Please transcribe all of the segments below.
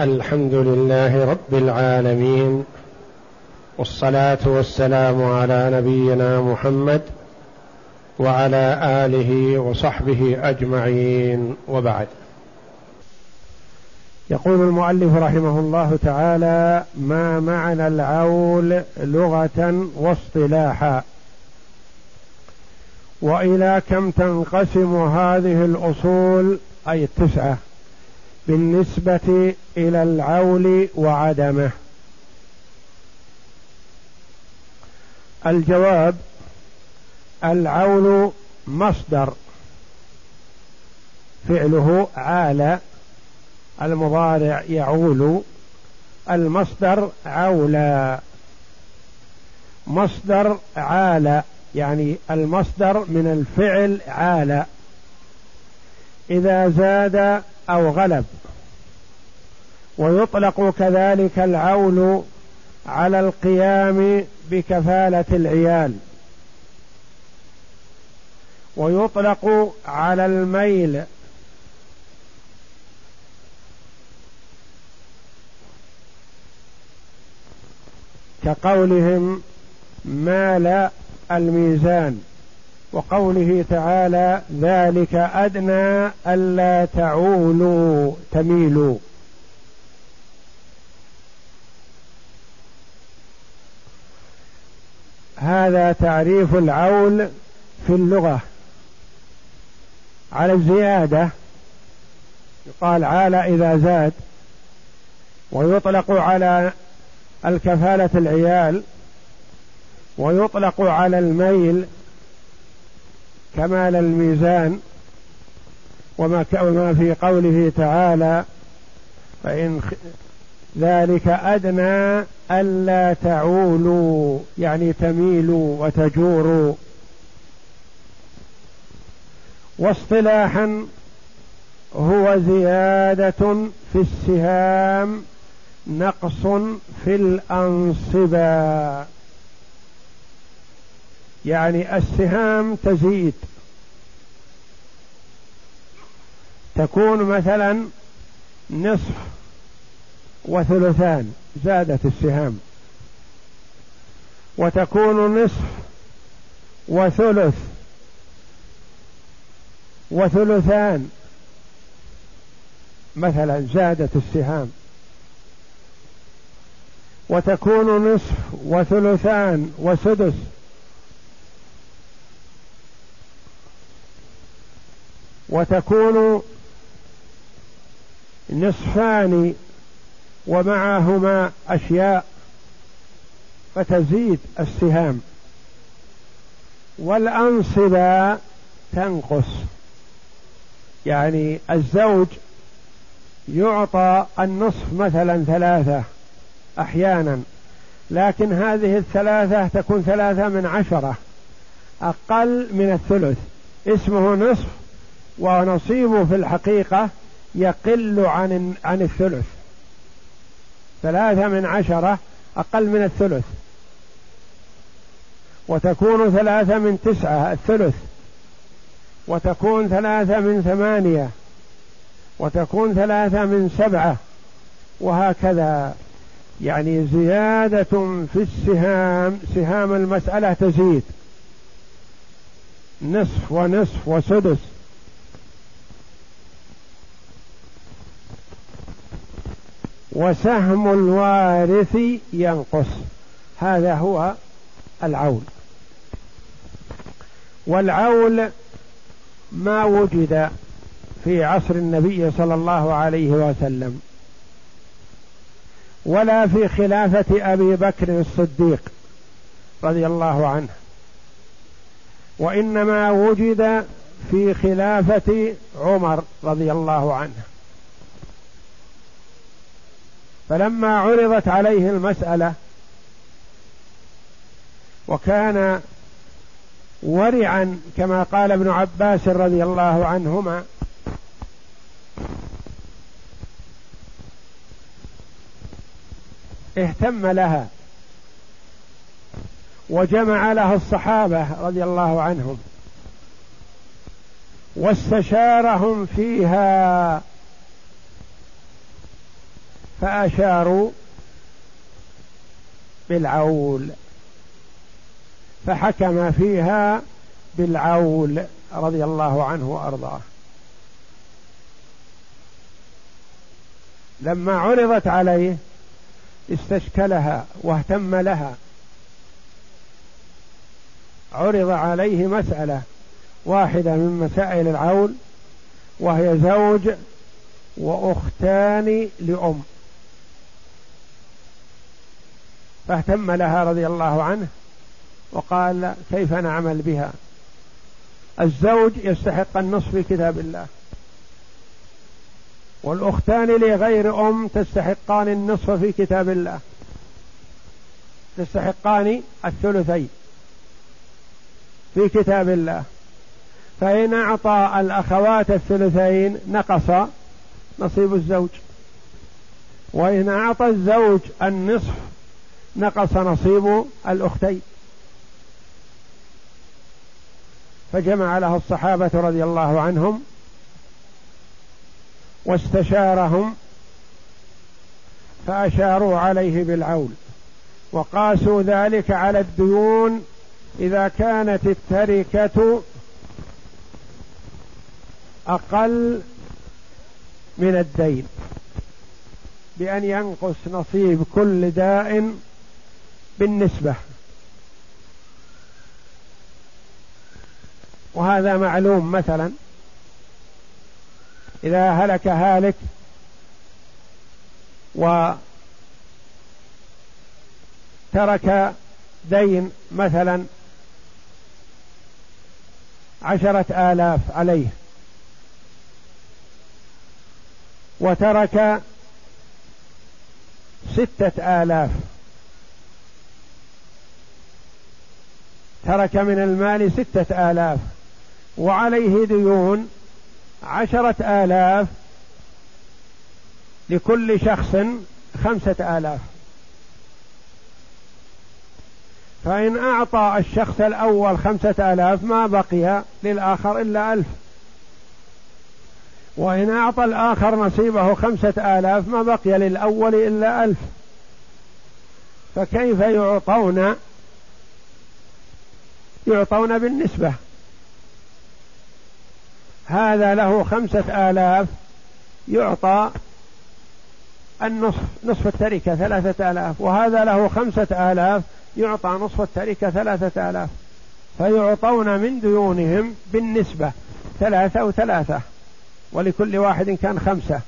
الحمد لله رب العالمين والصلاة والسلام على نبينا محمد وعلى آله وصحبه أجمعين وبعد. يقول المؤلف رحمه الله تعالى ما معنى العول لغة واصطلاحا؟ وإلى كم تنقسم هذه الأصول؟ أي التسعة. بالنسبة إلى العول وعدمه. الجواب العول مصدر. فعله عال المضارع يعول. المصدر عولا مصدر عال يعني المصدر من الفعل عال. إذا زاد أو غلب. ويطلق كذلك العول على القيام بكفالة العيال. ويطلق على الميل. كقولهم مال الميزان. وقوله تعالى ذلك أدنى ألا تعولوا تميلوا. هذا تعريف العول في اللغة. على الزيادة يقال عال إذا زاد ويطلق على الكفالة العيال ويطلق على الميل كمال الميزان وما في قوله تعالى فإن ذلك أدنى ألا تعولوا يعني تميلوا وتجوروا. واصطلاحا هو زيادة في السهام نقص في الأنصبة يعني السهام تزيد. تكون مثلا نصف وثلثان زادت السهام. وتكون نصف وثلث وثلثان مثلا زادت السهام. وتكون نصف وثلثان وسدس وتكون نصفان ومعهما أشياء فتزيد السهام. والأنصبة تنقص. يعني الزوج يعطى النصف مثلا ثلاثة أحيانا لكن هذه الثلاثة تكون ثلاثة من عشرة أقل من الثلث. اسمه نصف ونصيبه في الحقيقة يقل عن عن الثلث. ثلاثة من عشرة أقل من الثلث. وتكون ثلاثة من تسعة الثلث. وتكون ثلاثة من ثمانية. وتكون ثلاثة من سبعة. وهكذا. يعني زيادة في السهام سهام المسألة تزيد. نصف ونصف وسدس. وسهم الوارث ينقص. هذا هو العول. والعول ما وجد في عصر النبي صلى الله عليه وسلم ولا في خلافة أبي بكر الصديق رضي الله عنه. وإنما وجد في خلافة عمر رضي الله عنه. فلما عرضت عليه المسألة وكان ورعا كما قال ابن عباس رضي الله عنهما اهتم لها وجمع لها الصحابة رضي الله عنهم واستشارهم فيها فأشاروا بالعول فحكم فيها بالعول رضي الله عنه وأرضاه. لما عرضت عليه استشكلها واهتم لها. عرض عليه مسألة واحدة من مسائل العول وهي زوج وأختان لأم. فاهتم لها رضي الله عنه وقال كيف نعمل بها؟ الزوج يستحق النصف في كتاب الله. والأختان لغير أم تستحقان النصف في كتاب الله. تستحقان الثلثين في كتاب الله. فإن أعطى الأخوات الثلثين نقص نصيب الزوج. وإن أعطى الزوج النصف نقص نصيب الأختين. فجمع له الصحابة رضي الله عنهم واستشارهم فأشاروا عليه بالعول وقاسوا ذلك على الديون إذا كانت التركة أقل من الدين. بأن ينقص نصيب كل داء بالنسبة. وهذا معلوم مثلا إذا هلك هالك وترك دين مثلا عشرة آلاف عليه وترك ستة آلاف ترك من المال ستة آلاف وعليه ديون عشرة آلاف لكل شخص خمسة آلاف. فإن أعطى الشخص الأول خمسة آلاف ما بقي للآخر إلا ألف. وإن أعطى الآخر نصيبه خمسة آلاف ما بقي للأول إلا ألف. فكيف يعطون يعطون بالنسبة. هذا له خمسة آلاف يعطى النصف نصف التركة ثلاثة آلاف وهذا له خمسة آلاف يعطى نصف التركة ثلاثة آلاف. فيعطون من ديونهم بالنسبة ثلاثة وثلاثة ولكل واحد كان خمسة.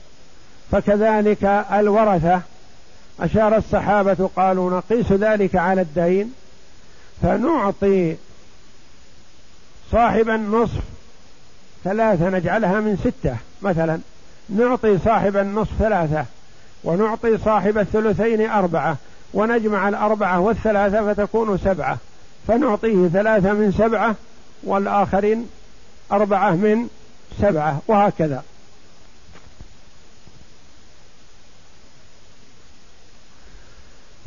فكذلك الورثة أشار الصحابة قالوا نقيس ذلك على الدين فنعطي صاحب النصف ثلاثة نجعلها من ستة مثلا. نعطي صاحب النصف ثلاثة ونعطي صاحب الثلثين أربعة ونجمع الأربعة والثلاثة فتكون سبعة. فنعطيه ثلاثة من سبعة والآخرين أربعة من سبعة وهكذا.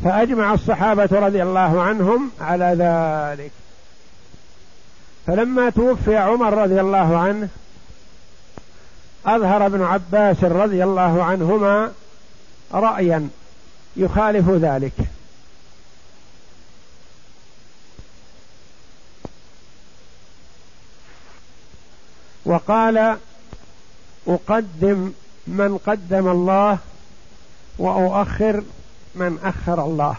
فأجمع الصحابة رضي الله عنهم على ذلك. فلما توفي عمر رضي الله عنه أظهر ابن عباس رضي الله عنهما رأيا يخالف ذلك. وقال أقدم من قدم الله وأؤخر من أخر الله.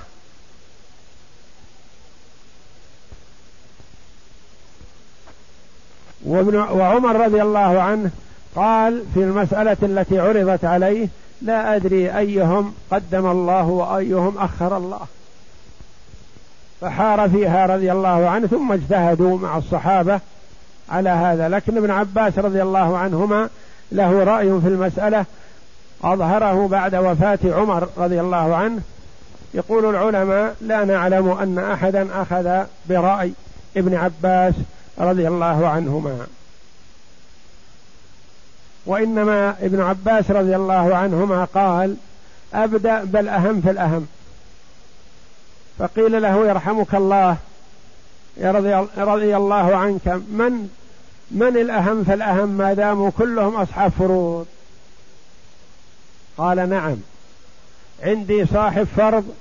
وابن وعمر رضي الله عنه قال في المسألة التي عرضت عليه لا أدري أيهم قدم الله وأيهم أخر الله. فحار فيها رضي الله عنه ثم اجتهدوا مع الصحابة على هذا. لكن ابن عباس رضي الله عنهما له رأي في المسألة أظهره بعد وفاة عمر رضي الله عنه. يقول العلماء لا نعلم أن أحدا أخذ برأي ابن عباس رضي الله عنهما. وإنما ابن عباس رضي الله عنهما قال أبدأ بل أهم في الأهم. فقيل له يرحمك الله. يا رضي, الله عنك. من من الأهم فالأهم ما داموا كلهم أصحاب فروض. قال نعم. عندي صاحب فرض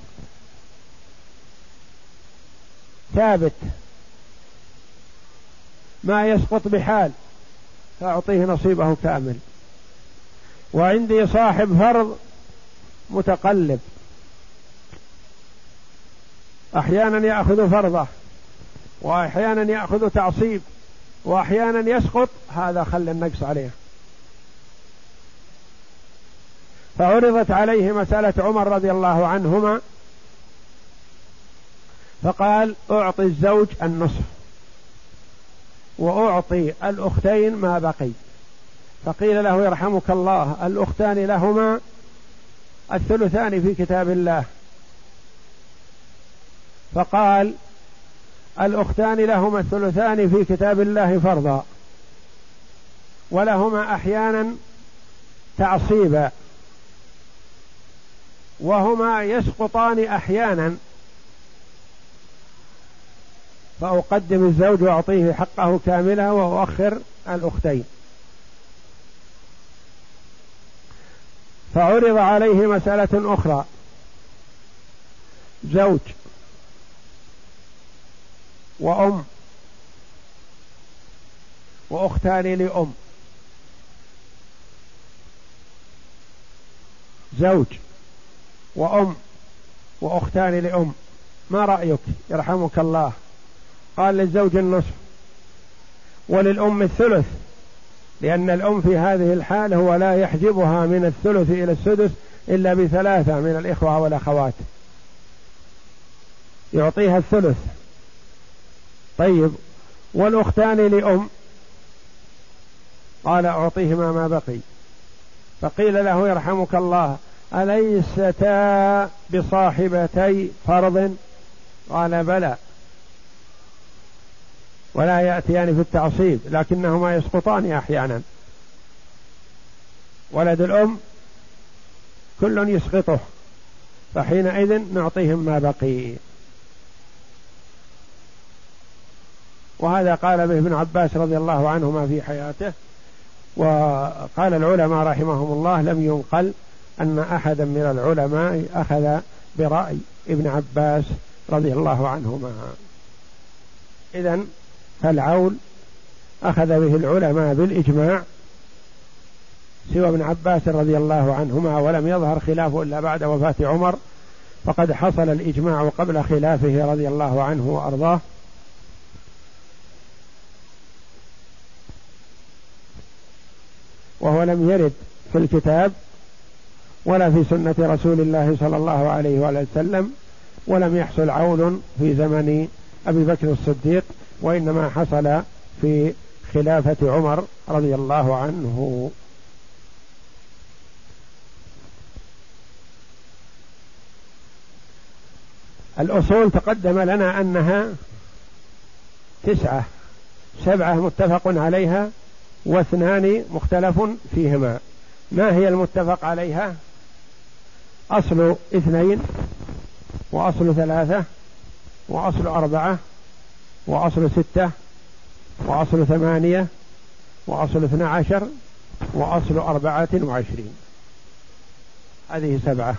ثابت. ما يسقط بحال فأعطيه نصيبه كامل. وعندي صاحب فرض متقلب. أحيانا يأخذ فرضه وأحيانا يأخذ تعصيب وأحيانا يسقط هذا خل النقص عليه. فعرضت عليه مسألة عمر رضي الله عنهما فقال أعطي الزوج النصف. وأعطي الأختين ما بقي. فقيل له يرحمك الله الأختان لهما الثلثان في كتاب الله. فقال الأختان لهما الثلثان في كتاب الله فرضا ولهما أحيانا تعصيبا وهما يسقطان أحيانا فأقدم الزوج وأعطيه حقه كاملا وأؤخر الأختين. فعرض عليه مسألة أخرى. زوج وأم وأختان لأم. زوج وأم وأختان لأم. ما رأيك؟ يرحمك الله. قال للزوج النصف وللأم الثلث لأن الأم في هذه الحال هو لا يحجبها من الثلث إلى السدس إلا بثلاثة من الإخوة والأخوات. يعطيها الثلث. طيب والأختان لأم؟ قال أعطيهما ما بقي. فقيل له يرحمك الله أليستا بصاحبتي فرض؟ قال بلى. ولا يأتيان في التعصيب لكنهما يسقطان أحيانا. ولد الأم كل يسقطه فحينئذ نعطيهم ما بقي. وهذا قال به ابن عباس رضي الله عنهما في حياته. وقال العلماء رحمهم الله لم ينقل أن أحدا من العلماء أخذ برأي ابن عباس رضي الله عنهما. إذا فالعول أخذ به العلماء بالإجماع سوى ابن عباس رضي الله عنهما ولم يظهر خلافه إلا بعد وفاة عمر فقد حصل الإجماع قبل خلافه رضي الله عنه وأرضاه. وهو لم يرد في الكتاب ولا في سنة رسول الله صلى الله عليه وسلم ولم يحصل عول في زمن أبي بكر الصديق. وإنما حصل في خلافة عمر رضي الله عنه. الأصول تقدم لنا أنها تسعة سبعة متفق عليها واثنان مختلف فيهما. ما هي المتفق عليها؟ أصل اثنين وأصل ثلاثة وأصل أربعة وأصل ستة وأصل ثمانية وأصل اثنى عشر وأصل أربعة وعشرين. هذه سبعة.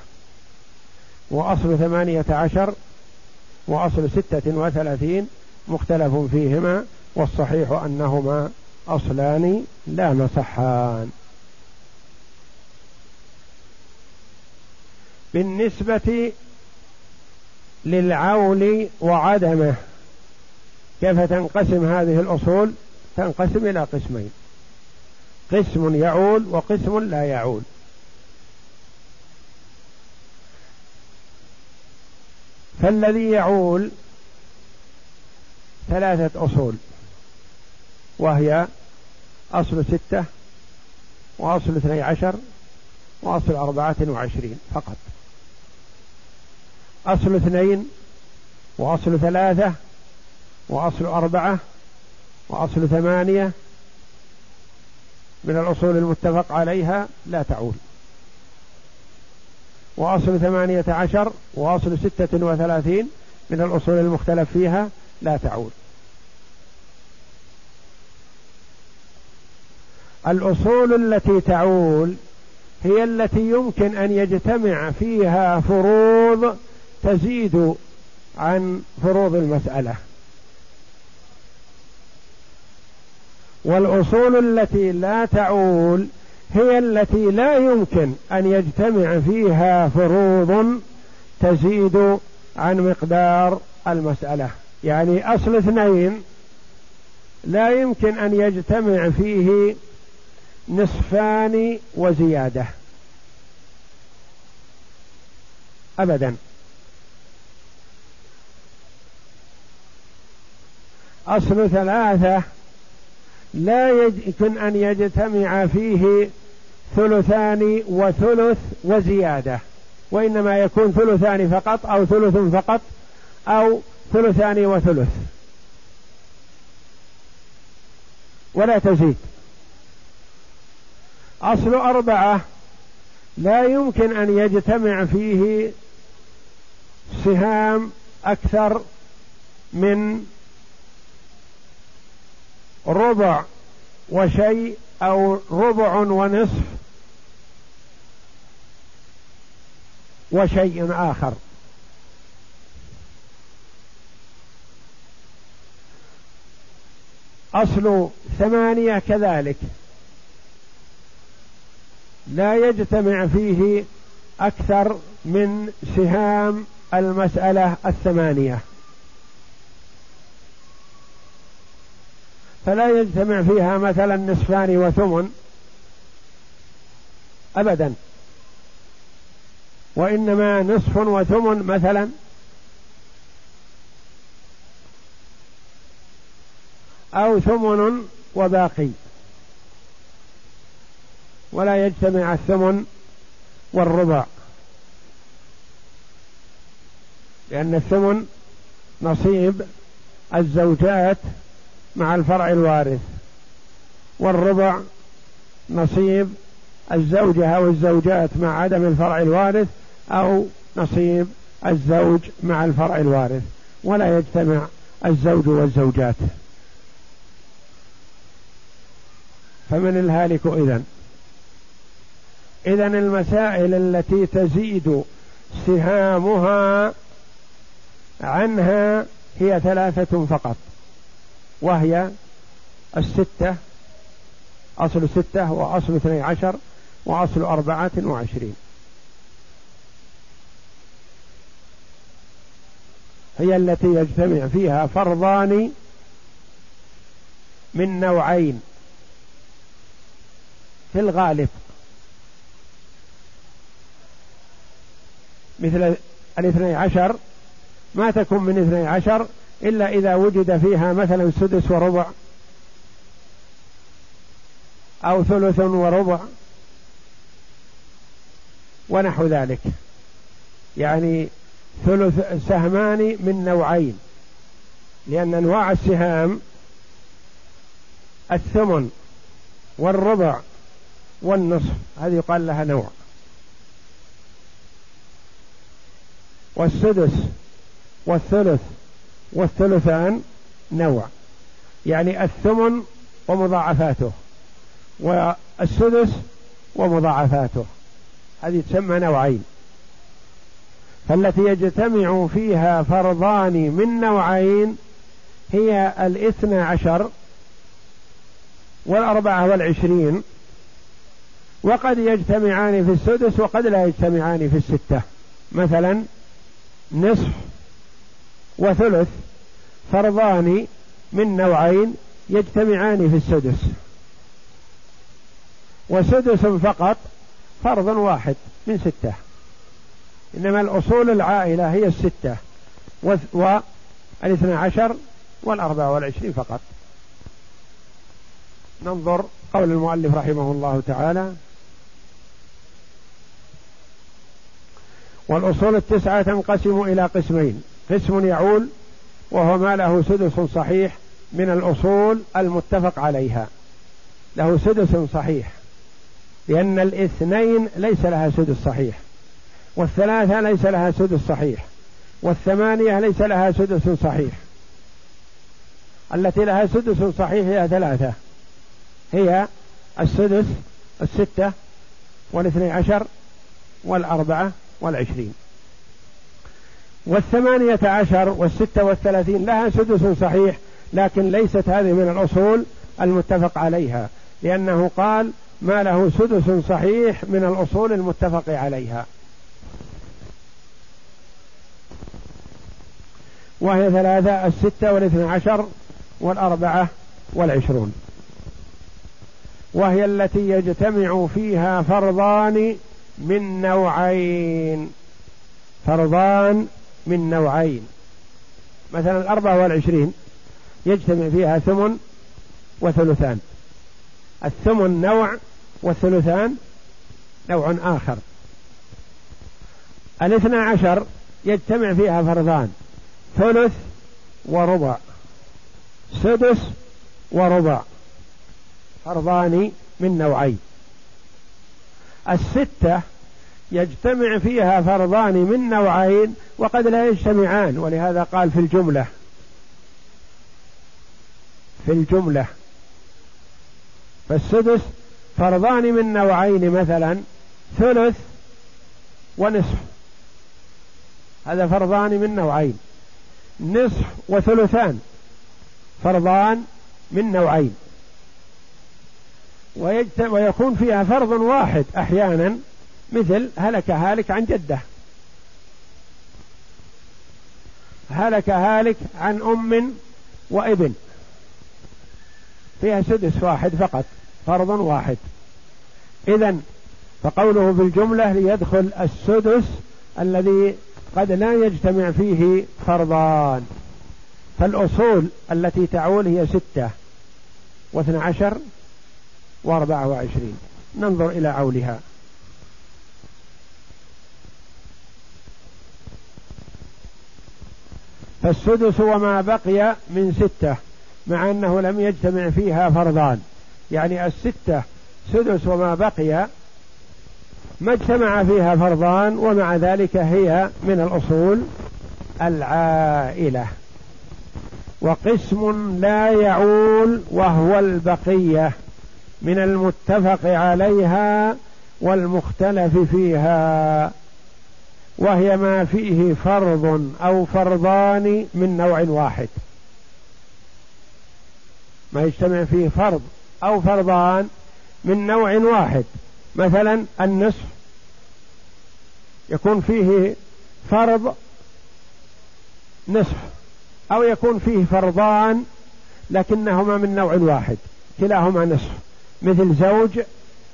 وأصل ثمانية عشر وأصل ستة وثلاثين مختلف فيهما والصحيح أنهما أصلان لا مصحان. بالنسبة للعول وعدمه كيف تنقسم هذه الأصول؟ تنقسم إلى قسمين. قسم يعول وقسم لا يعول. فالذي يعول ثلاثة أصول وهي أصل ستة وأصل اثني عشر وأصل أربعة وعشرين فقط. أصل اثنين وأصل ثلاثة وأصل أربعة وأصل ثمانية من الأصول المتفق عليها لا تعول. وأصل ثمانية عشر وأصل ستة وثلاثين من الأصول المختلف فيها لا تعول. الأصول التي تعول هي التي يمكن أن يجتمع فيها فروض تزيد عن فروض المسألة. والأصول التي لا تعول هي التي لا يمكن أن يجتمع فيها فروض تزيد عن مقدار المسألة. يعني أصل اثنين لا يمكن أن يجتمع فيه نصفان وزيادة. ابدا. أصل ثلاثة لا يمكن أن يجتمع فيه ثلثان وثلث وزيادة وإنما يكون ثلثان فقط أو ثلث فقط أو ثلثان وثلث. ولا تزيد. أصل أربعة لا يمكن أن يجتمع فيه سهام أكثر من ربع وشيء أو ربع ونصف وشيء آخر. أصل ثمانية كذلك. لا يجتمع فيه أكثر من سهام المسألة الثمانية. فلا يجتمع فيها مثلا نصفان وثمن ابدا. وإنما نصف وثمن مثلا أو ثمن وباقي. ولا يجتمع الثمن والربع. لأن الثمن نصيب الزوجات مع الفرع الوارث. والربع نصيب الزوجة أو الزوجات مع عدم الفرع الوارث أو نصيب الزوج مع الفرع الوارث. ولا يجتمع الزوج والزوجات. فمن الهالك إذن؟ إذا المسائل التي تزيد سهامها عنها هي ثلاثة فقط. وهي الستة أصل ستة وأصل اثني عشر وأصل أربعة وعشرين. هي التي يجتمع فيها فرضان من نوعين في الغالب. مثل الاثني عشر ما تكون من اثني عشر إلا إذا وجد فيها مثلا سدس وربع أو ثلث وربع ونحو ذلك. يعني ثلث سهمان من نوعين لأن أنواع السهام الثمن والربع والنصف هذه يقال لها نوع. والسدس والثلث والثلثان نوع. يعني الثمن ومضاعفاته والسدس ومضاعفاته. هذه تسمى نوعين. فالتي يجتمع فيها فرضان من نوعين هي الاثنى عشر والأربعة والعشرين وقد يجتمعان في السدس وقد لا يجتمعان في الستة. مثلا نصف وثلث فرضان من نوعين يجتمعان في السدس. وسدس فقط فرض واحد من ستة. إنما الأصول العائلة هي الستة. والاثنى عشر والأربعة والعشرين فقط. ننظر قول المؤلف رحمه الله تعالى. والأصول التسعة تنقسم إلى قسمين. قسم يعول وهو ما له سدس صحيح من الأصول المتفق عليها. له سدس صحيح لأن الاثنين ليس لها سدس صحيح والثلاثة ليس لها سدس صحيح والثمانية ليس لها سدس صحيح. التي لها سدس صحيح هي ثلاثة هي السدس الستة والاثني عشر والأربعة والعشرين. والثمانية عشر والستة والثلاثين لها سدس صحيح لكن ليست هذه من الأصول المتفق عليها لأنه قال ما له سدس صحيح من الأصول المتفق عليها. وهي ثلاثة الستة والاثنى عشر والأربعة والعشرون. وهي التي يجتمع فيها فرضان من نوعين فرضان من نوعين. مثلا الأربعة والعشرين يجتمع فيها ثمن وثلثان. الثمن نوع والثلثان نوع آخر. الاثنى عشر يجتمع فيها فرضان ثلث وربع سدس وربع. فرضان من نوعين. الستة يجتمع فيها فرضان من نوعين وقد لا يجتمعان ولهذا قال في الجملة. في الجملة. فالسدس فرضان من نوعين مثلا ثلث ونصف. هذا فرضان من نوعين. نصف وثلثان فرضان من نوعين. ويكون فيها فرض واحد أحيانا مثل هلك هالك عن جده. هلك هالك عن أم وابن. فيها سدس واحد فقط فرض واحد. إذا فقوله بالجملة ليدخل السدس الذي قد لا يجتمع فيه فرضان. فالأصول التي تعول هي ستة واثنى عشر وأربعة وعشرين. ننظر إلى عولها. فالسدس وما بقي من ستة مع أنه لم يجتمع فيها فرضان. يعني الستة سدس وما بقي ما اجتمع فيها فرضان ومع ذلك هي من الأصول العائلة. وقسم لا يعول وهو البقية من المتفق عليها والمختلف فيها. وهي ما فيه فرض أو فرضان من نوع واحد. ما يجتمع فيه فرض أو فرضان من نوع واحد. مثلا النصف يكون فيه فرض نصف أو يكون فيه فرضان لكنهما من نوع واحد. كلاهما نصف. مثل زوج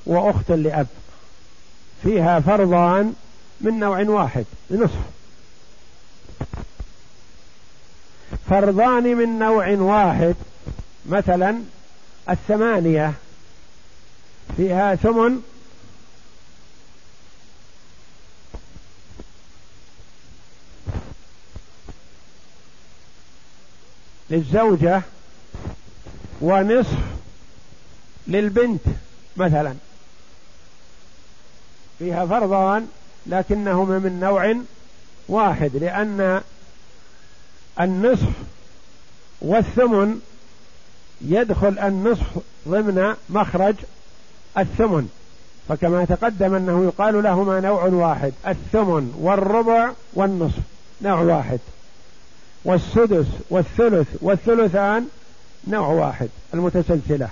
وأخت لأب. فيها فرضان من نوع واحد نصف فرضان من نوع واحد مثلا الثمانية فيها ثمن للزوجة ونصف للبنت مثلا. فيها فرضان لكنهما من نوع واحد لأن النصف والثمن يدخل النصف ضمن مخرج الثمن. فكما تقدم أنه يقال لهما نوع واحد الثمن والربع والنصف نوع واحد. والسدس والثلث والثلثان نوع واحد المتسلسلة.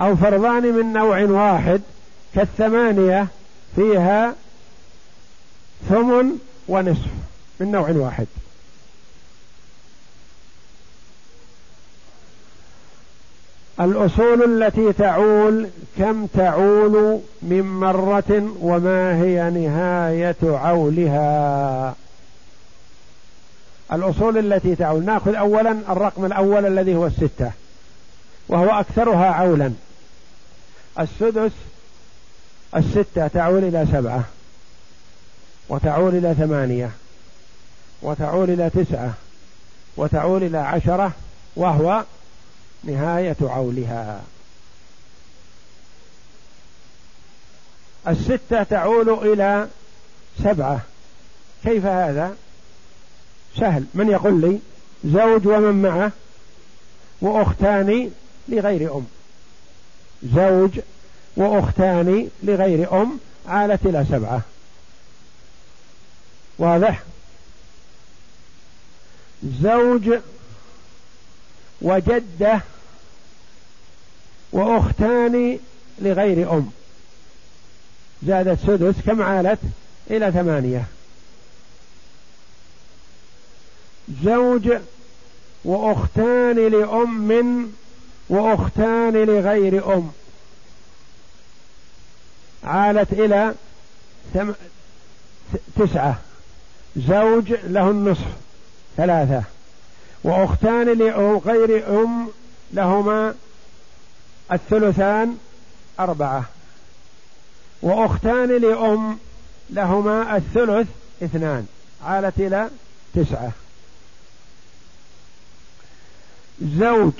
أو فرضان من نوع واحد كالثمانية فيها ثمن ونصف من نوع واحد. الأصول التي تعول كم تعول من مرة وما هي نهاية عولها. الأصول التي تعول نأخذ أولا الرقم الأول الذي هو الستة وهو أكثرها عولا. السدس الستة تعول إلى سبعة وتعول إلى ثمانية وتعول إلى تسعة وتعول إلى عشرة وهو نهاية عولها. الستة تعول إلى سبعة. كيف هذا؟ سهل. من يقول لي زوج ومن معه؟ وأختان لغير أم. زوج وأختان لغير أم عالت إلى سبعة. واضح؟ زوج وجدة وأختان لغير أم. زادت سدس كم عالت؟ إلى ثمانية. زوج وأختان لأم وأختان لغير أم. عالت إلى ثم... تسعة. زوج له النصف. ثلاثة. وأختان لغير أم لهما الثلثان أربعة. وأختان لأم لهما الثلث اثنان. عالت إلى تسعة. زوج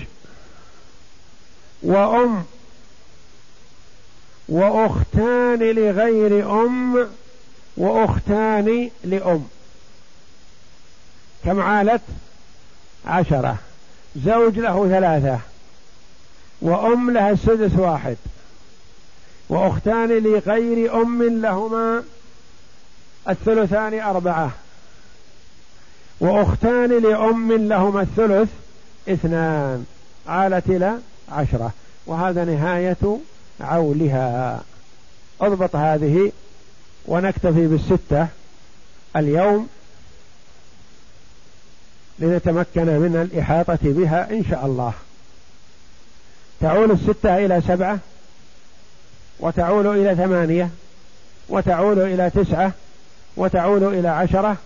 وأم. وأختان لغير أم وأختان لأم. كم عالت؟ عشرة. زوج له ثلاثة. وأم لها السدس واحد. وأختان لغير أم لهما الثلثان أربعة. وأختان لأم لهما الثلث اثنان. عالت إلى عشرة. وهذا نهاية عولها. اضبط هذه ونكتفي بالستة. اليوم لنتمكن من الإحاطة بها إن شاء الله. تعول الستة إلى سبعة وتعول إلى ثمانية وتعول إلى تسعة وتعول إلى عشرة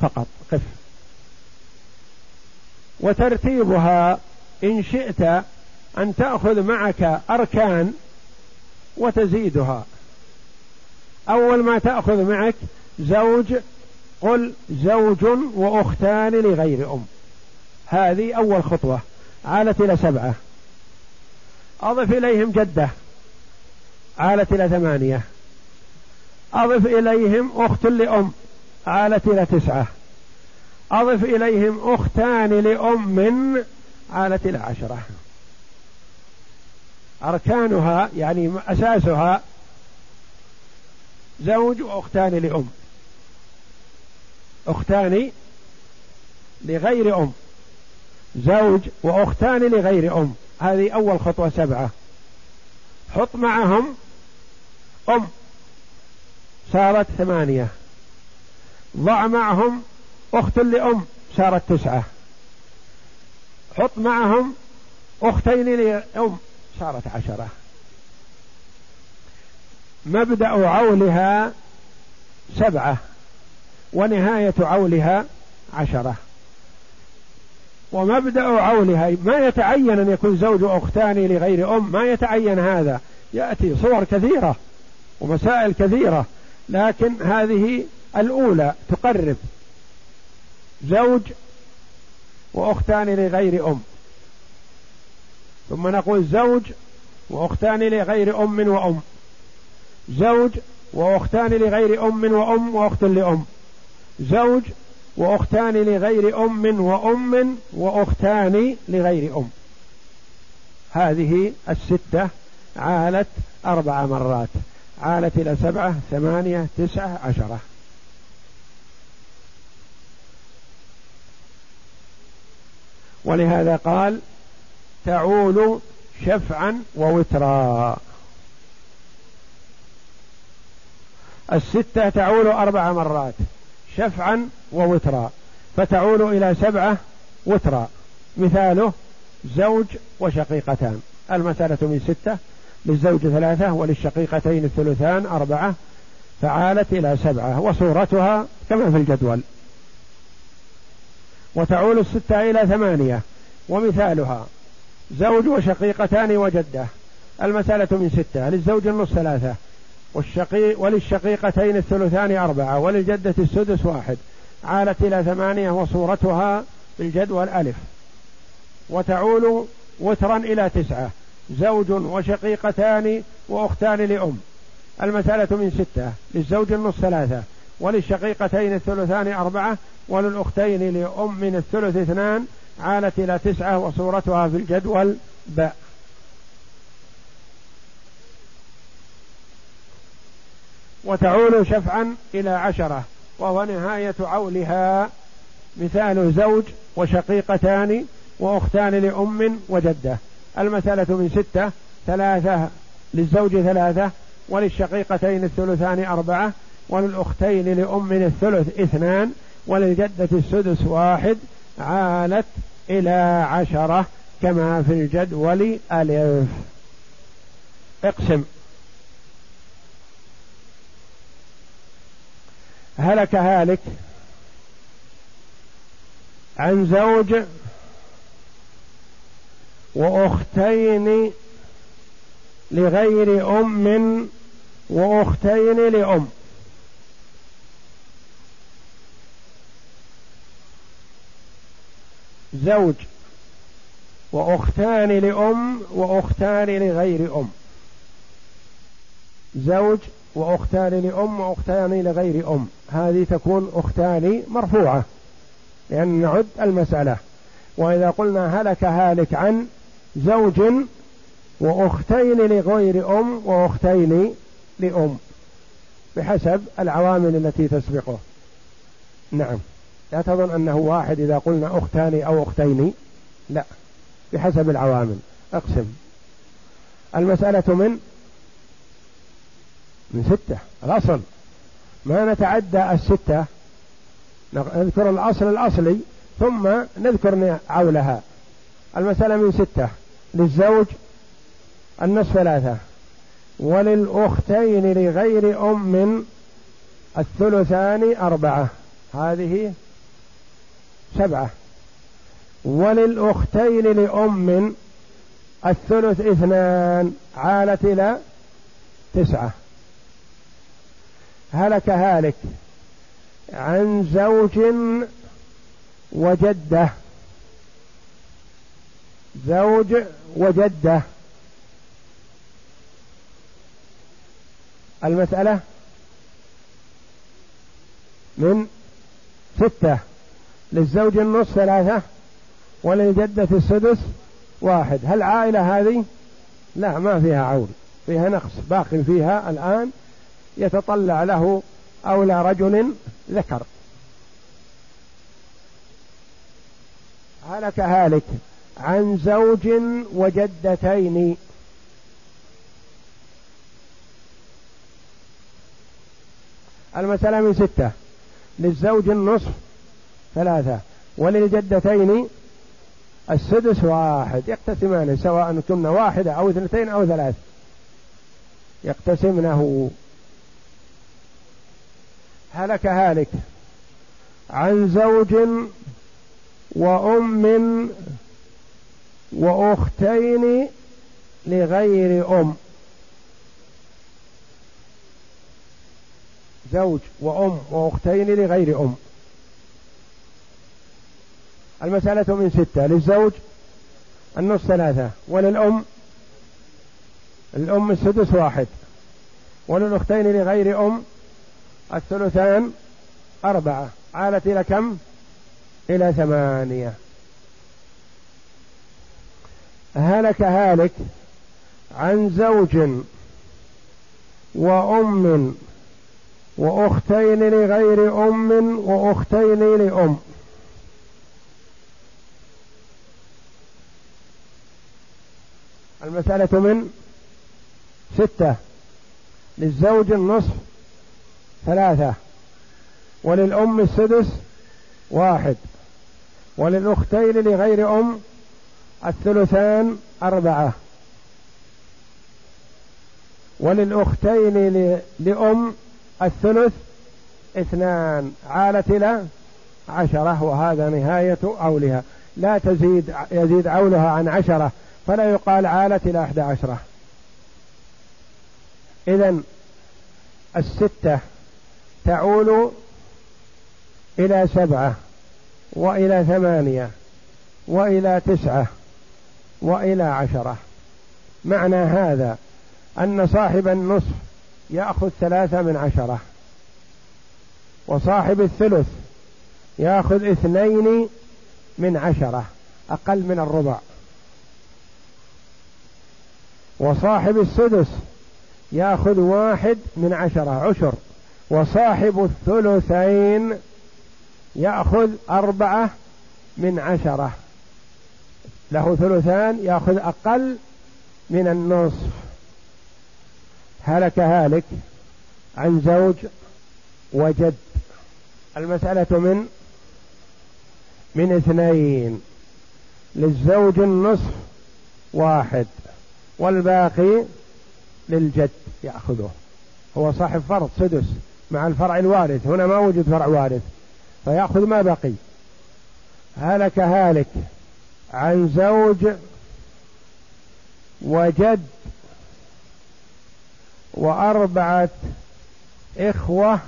فقط. قف. وترتيبها إن شئت أن تأخذ معك أركان وتزيدها. أول ما تأخذ معك زوج قل زوج وأختان لغير أم. هذه أول خطوة. عالت إلى سبعة. أضف إليهم جدة. عالت إلى ثمانية. أضف إليهم أخت لأم. عالت إلى تسعة. أضف إليهم أختان لأم عالت إلى عشرة. أركانها يعني أساسها زوج وأختان لأم. أختان لغير أم. زوج وأختان لغير أم. هذه أول خطوة سبعة. حط معهم أم. صارت ثمانية. ضع معهم أخت لأم صارت تسعة. حط معهم أختين لأم. صارت عشرة. مبدأ عولها سبعة ونهاية عولها عشرة. ومبدأ عولها ما يتعين أن يكون زوج أختان لغير أم؟ ما يتعين هذا. يأتي صور كثيرة ومسائل كثيرة لكن هذه الأولى تقرب زوج وأختان لغير أم. ثم نقول زوج وأختان لغير أم وأم. زوج وأختان لغير أم وأم وأخت لأم. زوج وأختان لغير أم وأم وأختان لغير أم. هذه الستة عالت أربع مرات. عالت إلى سبعة ثمانية تسعة عشرة. ولهذا قال تعول شفعا ووترا. الستة تعول أربع مرات شفعا ووترا. فتعول إلى سبعة وترا. مثاله زوج وشقيقتان. المسألة من ستة للزوج ثلاثة وللشقيقتين الثلثان أربعة. فعالت إلى سبعة وصورتها كما في الجدول. وتعول الستة إلى ثمانية ومثالها زوج وشقيقتان وجدة. المسألة من ستة. للزوج النص ثلاثة. والشقيق وللشقيقتين الثلثان أربعة. وللجدة السدس واحد. عالت إلى ثمانية وصورتها بالجدول ألف وتعول وترا إلى تسعة. زوج وشقيقتان وأختان لأم. المسألة من ستة. للزوج النص ثلاثة. وللشقيقتين الثلثان أربعة. وللأختين لأم من الثلث اثنان، عالت إلى تسعة وصورتها في الجدول باء وتعول شفعا إلى عشرة وهو نهاية عولها. مثال زوج وشقيقتان وأختان لأم وجدة. المسألة من ستة ثلاثة للزوج ثلاثة وللشقيقتين الثلثان أربعة وللأختين لأم الثلث اثنان وللجدة السدس واحد عالت إلى عشرة كما في الجدول ألف اقسم. هلك هالك عن زوج وأختين لغير أم وأختين لأم. زوج وأختان لأم وأختان لغير أم. زوج وأختان لأم وأختان لغير أم. هذه تكون أختان مرفوعة لأن نعد المسألة. وإذا قلنا هلك هالك عن زوج وأختين لغير أم وأختين لأم بحسب العوامل التي تسبقه. نعم. لا تظن أنه واحد إذا قلنا اختان أو اختين لا بحسب العوامل. أقسم. المسألة من؟ من ستة. الأصل. ما نتعدى الستة نذكر الأصل الأصلي ثم نذكر عولها المسألة من ستة. للزوج النصف ثلاثة. وللأختين لغير أم الثلثان أربعة. هذه سبعة. وللأختين لأم الثلث اثنان عالت إلى تسعة. هلك هالك عن زوج وجدة. زوج وجدة. المسألة من ستة. للزوج النصف ثلاثة وللجدة السدس واحد. هل عائلة هذه؟ لا ما فيها عول فيها نقص. باق فيها الآن يتطلع له أولى رجل ذكر. هلك هالك عن زوج وجدتين. المسألة من ستة. للزوج النصف ثلاثة. وللجدتين السدس واحد. يقتسمان سواء كنا واحدة أو اثنتين أو ثلاث. يقتسمنه. هلك هالك. عن زوج وأم وأختين لغير أم. زوج وأم وأختين لغير أم. المسألة من ستة للزوج النص ثلاثة وللأم الأم السدس واحد وللأختين لغير أم الثلثان أربعة. عالت إلى كم؟ إلى ثمانية. هلك هالك عن زوج وأم وأختين لغير أم وأختين لأم. المسألة من ستة للزوج النصف ثلاثة وللأم السدس واحد وللأختين لغير أم الثلثان أربعة وللأختين لأم الثلث اثنان عالت إلى عشرة وهذا نهاية عولها لا تزيد يزيد عولها عن عشرة. فلا يقال عالت إلى أحد عشرة. إذا الستة تعول إلى سبعة وإلى ثمانية وإلى تسعة وإلى عشرة. معنى هذا أن صاحب النصف يأخذ ثلاثة من عشرة وصاحب الثلث يأخذ اثنين من عشرة أقل من الربع. وصاحب السدس يأخذ واحد من عشرة عشر وصاحب الثلثين يأخذ أربعة من عشرة. له ثلثان يأخذ أقل من النصف. هلك هالك عن زوج وجد. المسألة من؟ من اثنين. للزوج النصف واحد. والباقي للجد يأخذه. هو صاحب فرض سدس مع الفرع الوارث. هنا ما وجد فرع وارث. فيأخذ ما بقي. هلك هالك عن زوج وجد وأربعة إخوة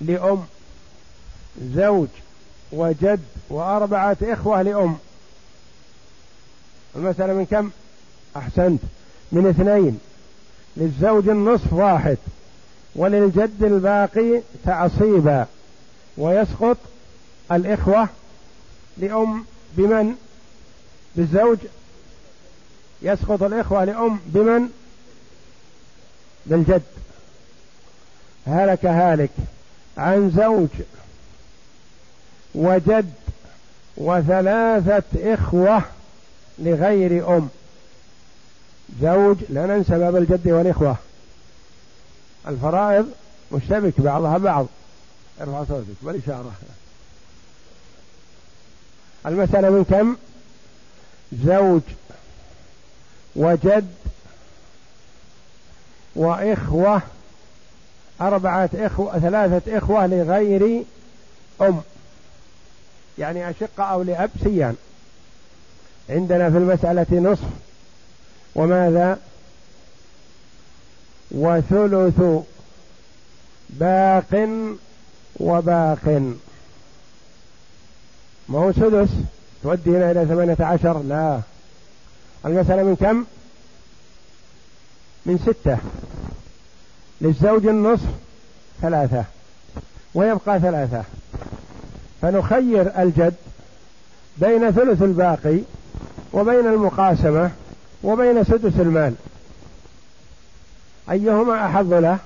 لأم. زوج وجد وأربعة إخوة لأم. المسألة من كم؟ أحسنت من اثنين للزوج النصف واحد وللجد الباقي تعصيبا ويسقط الإخوة لأم بمن؟ بالزوج يسقط الإخوة لأم بمن؟ بالجد هلك هالك عن زوج وجد وثلاثة إخوة لغير أم زوج لا ننسى باب الجد والإخوة. الفرائض مشتبك بعضها بعض. ارفع صوتك بالإشارة. المسألة من كم؟ زوج وجد وإخوة أربعة إخوة ثلاثة إخوة لغير أم. يعني أشقة أو لأب سيان. عندنا في المسألة نصف وماذا؟ وثلث باق وباق. ما هو سدس تودينا إلى ثمانية عشر؟ لا. المسألة من كم؟ من ستة. للزوج النصف ثلاثة. ويبقى ثلاثة. فنخير الجد بين ثلث الباقي وبين المقاسمة. وبين سدس المال. أيهما أحظ له؟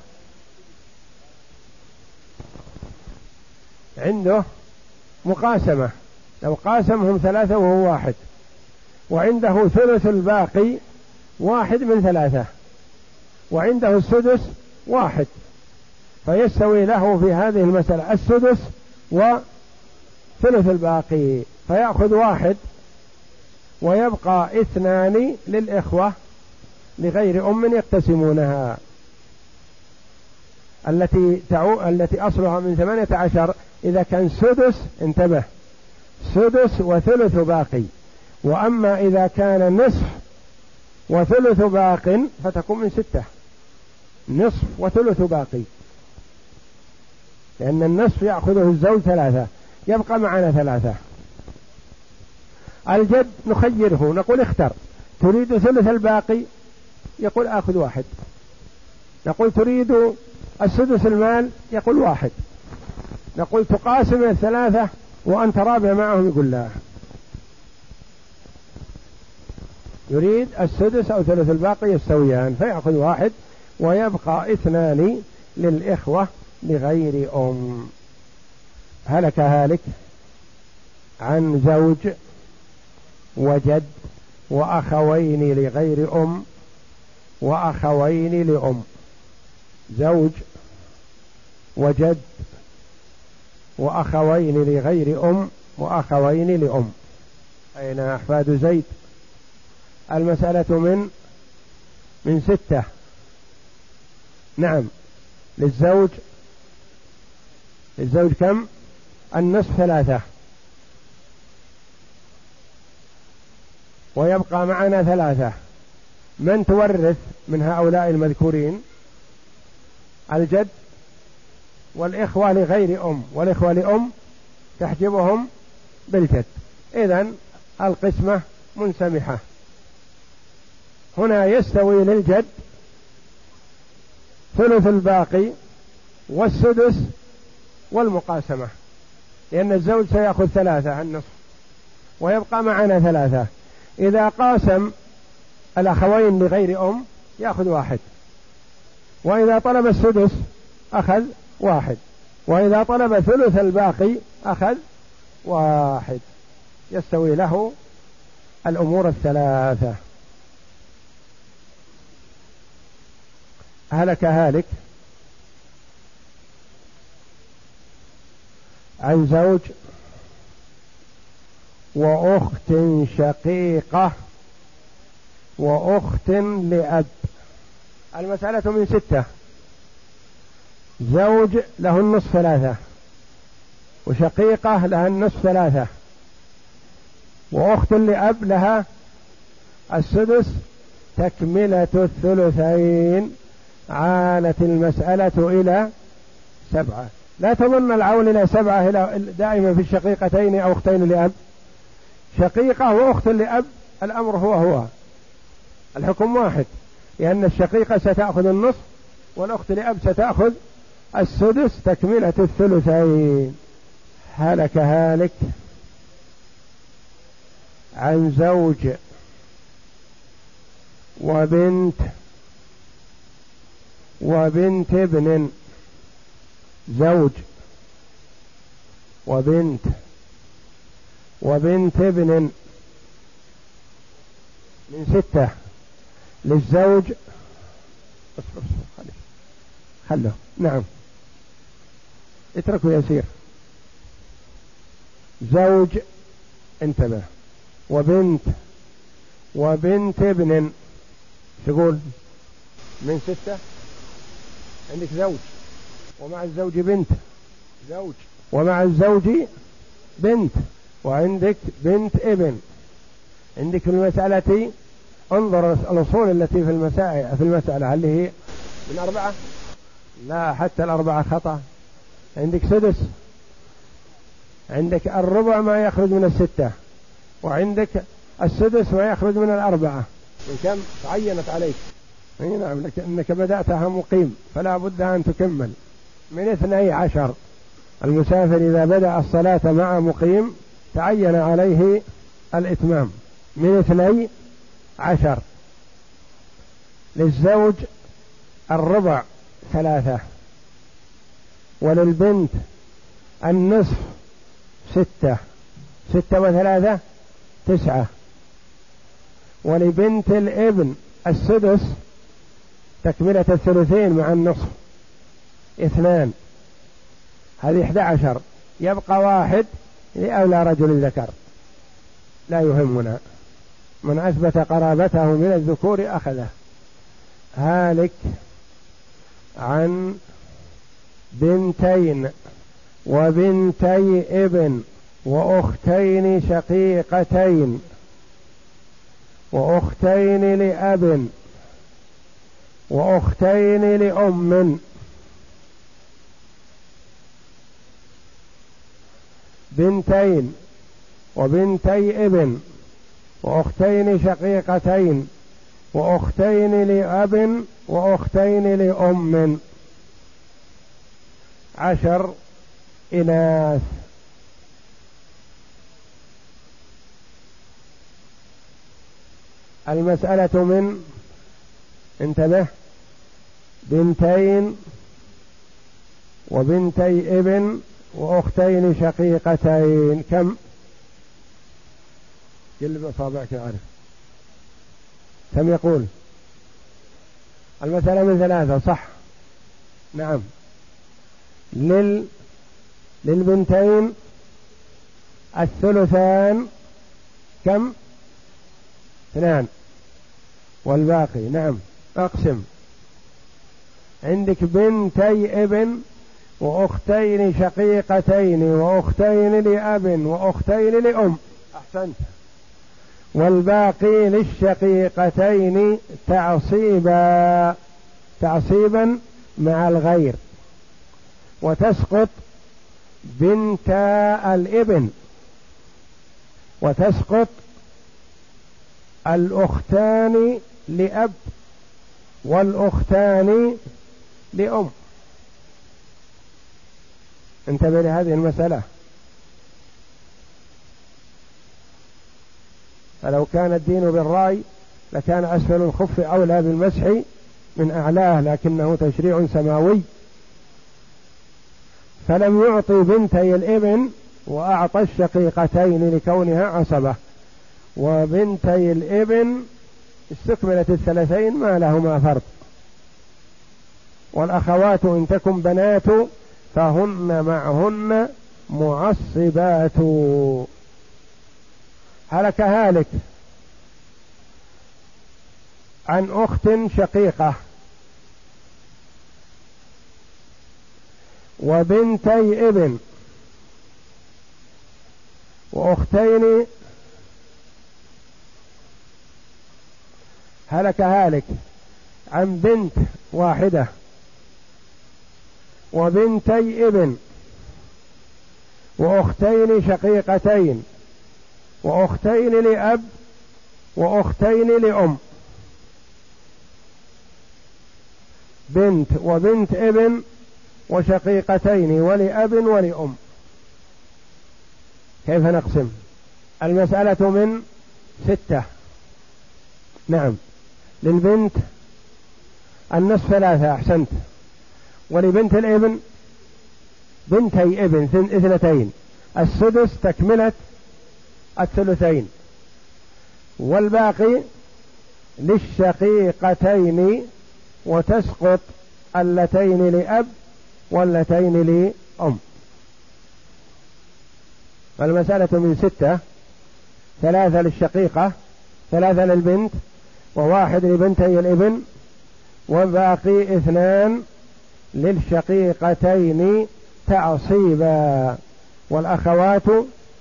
عنده مقاسمة. لو قاسمهم ثلاثة وهو واحد. وعنده ثلث الباقي واحد من ثلاثة. وعنده السدس واحد. فيستوي له في هذه المسألة السدس وثلث الباقي. فيأخذ واحد ويبقى اثنان للإخوة لغير أم يقتسمونها. التي تعو... التي أصلها من ثمانية عشر إذا كان سدس انتبه. سدس وثلث باقي. وأما إذا كان نصف وثلث باق فتكون من ستة. نصف وثلث باقي. لأن النصف يأخذه الزوج ثلاثة. يبقى معنا ثلاثة. الجد نخيره نقول اختر. تريد ثلث الباقي؟ يقول آخذ واحد. نقول تريد السدس المال؟ يقول واحد. نقول تقاسم الثلاثة وأنت رابع معهم؟ يقول لا. يريد السدس أو ثلث الباقي يستويان فيأخذ واحد ويبقى اثنان للإخوة لغير أم. هلك هالك عن زوج وجد وأخوين لغير أم وأخوين لأم. زوج وجد وأخوين لغير أم وأخوين لأم. أين أحفاد زيد؟ المسألة من من ستة. نعم للزوج للزوج كم؟ النصف ثلاثة. ويبقى معنا ثلاثة. من تورث من هؤلاء المذكورين؟ الجد والإخوة لغير أم والإخوة لأم تحجبهم بالجد. إذا القسمة منسمحة. هنا يستوي للجد ثلث الباقي والسدس والمقاسمة لأن الزوج سيأخذ ثلاثة النصف. ويبقى معنا ثلاثة. إذا قاسم الأخوين لغير أم يأخذ واحد. وإذا طلب السدس أخذ واحد. وإذا طلب ثلث الباقي أخذ واحد. يستوي له الأمور الثلاثة. هلك هالك عن زوج وأخت شقيقة وأخت لأب. المسألة من ستة. زوج له النصف ثلاثة. وشقيقة لها النصف ثلاثة. وأخت لأب لها السدس تكملة الثلثين. عانت المسألة إلى سبعة. لا تظن العون إلى سبعة إلى دائما في الشقيقتين أو أختين لأب. شقيقة وأخت لأب الأمر هو هو. الحكم واحد لأن الشقيقة ستأخذ النصف والأخت لأب ستأخذ السدس تكملة الثلثين. هلك هالك عن زوج وبنت وبنت ابن زوج وبنت وبنت ابن من ستة للزوج. اصبر اصبر خله نعم. اتركه يسير زوج انتبه. وبنت وبنت ابن تقول من ستة؟ عندك زوج. ومع الزوج بنت. زوج. ومع الزوج بنت. وعندك بنت ابن. عندك في المسألة انظر الأصول التي في المسائل في المسألة هل هي من أربعة؟ لا حتى الأربعة خطأ. عندك سدس. عندك الربع ما يخرج من الستة. وعندك السدس ما يخرج من الأربعة. من كم؟ تعينت عليك. أي نعم انك بدأتها مقيم فلا بد أن تكمل. من اثني عشر. المسافر إذا بدأ الصلاة مع مقيم تعين عليه الإتمام من اثني عشر للزوج الربع ثلاثة وللبنت النصف ستة ستة وثلاثة تسعة ولبنت الابن السدس تكملة الثلثين مع النصف اثنان. هذه إحدى عشر. يبقى واحد لأولى رجل ذكر. لا يهمنا. من أثبت قرابته من الذكور أخذه. هالك عن بنتين وبنتي ابن وأختين شقيقتين وأختين لأب وأختين لأم بنتين وبنتي ابن وأختين شقيقتين وأختين لأب وأختين لأم عشر اناث المسألة من انتبه بنتين وبنتي ابن وأختين شقيقتين. كم؟ جلب أصابعك عارف. كم يقول؟ المسألة من ثلاثة صح؟ نعم. لل للبنتين الثلثان كم؟ اثنان. والباقي نعم أقسم. عندك بنتي ابن وأختين شقيقتين وأختين لأب وأختين لأم. أحسنت. والباقي للشقيقتين تعصيبا تعصيبا مع الغير. وتسقط بنت الإبن. وتسقط الأختان لأب والأختان لأم. انتبه لهذه المسألة. فلو كان الدين بالرأي لكان أسفل الخف أولى بالمسح من أعلاه لكنه تشريع سماوي. فلم يعطي بنتي الإبن وأعطى الشقيقتين لكونها عصبة. وبنتي الإبن استكملت الثلاثين ما لهما فرق. والأخوات إن تكن بنات فهن معهن معصبات. هلك هالك عن أخت شقيقة. وبنتي ابن. وأختين. هلك هالك عن بنت واحدة. وبنتي ابن وأختين شقيقتين وأختين لأب وأختين لأم. بنت وبنت ابن وشقيقتين ولأب ولأم. كيف نقسم؟ المسألة من ستة. نعم. للبنت النصف ثلاثة أحسنت. ولبنت الإبن بنتي إبن اثنتين. السدس تكملة الثلثين. والباقي للشقيقتين وتسقط اللتين لأب واللتين لأم. فالمسألة من ستة. ثلاثة للشقيقة ثلاثة للبنت وواحد لبنتي الإبن وباقي اثنان للشقيقتين تعصيبا والأخوات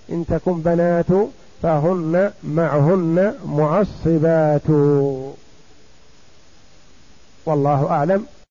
إن تكن بنات فهن معهن معصبات. والله أعلم.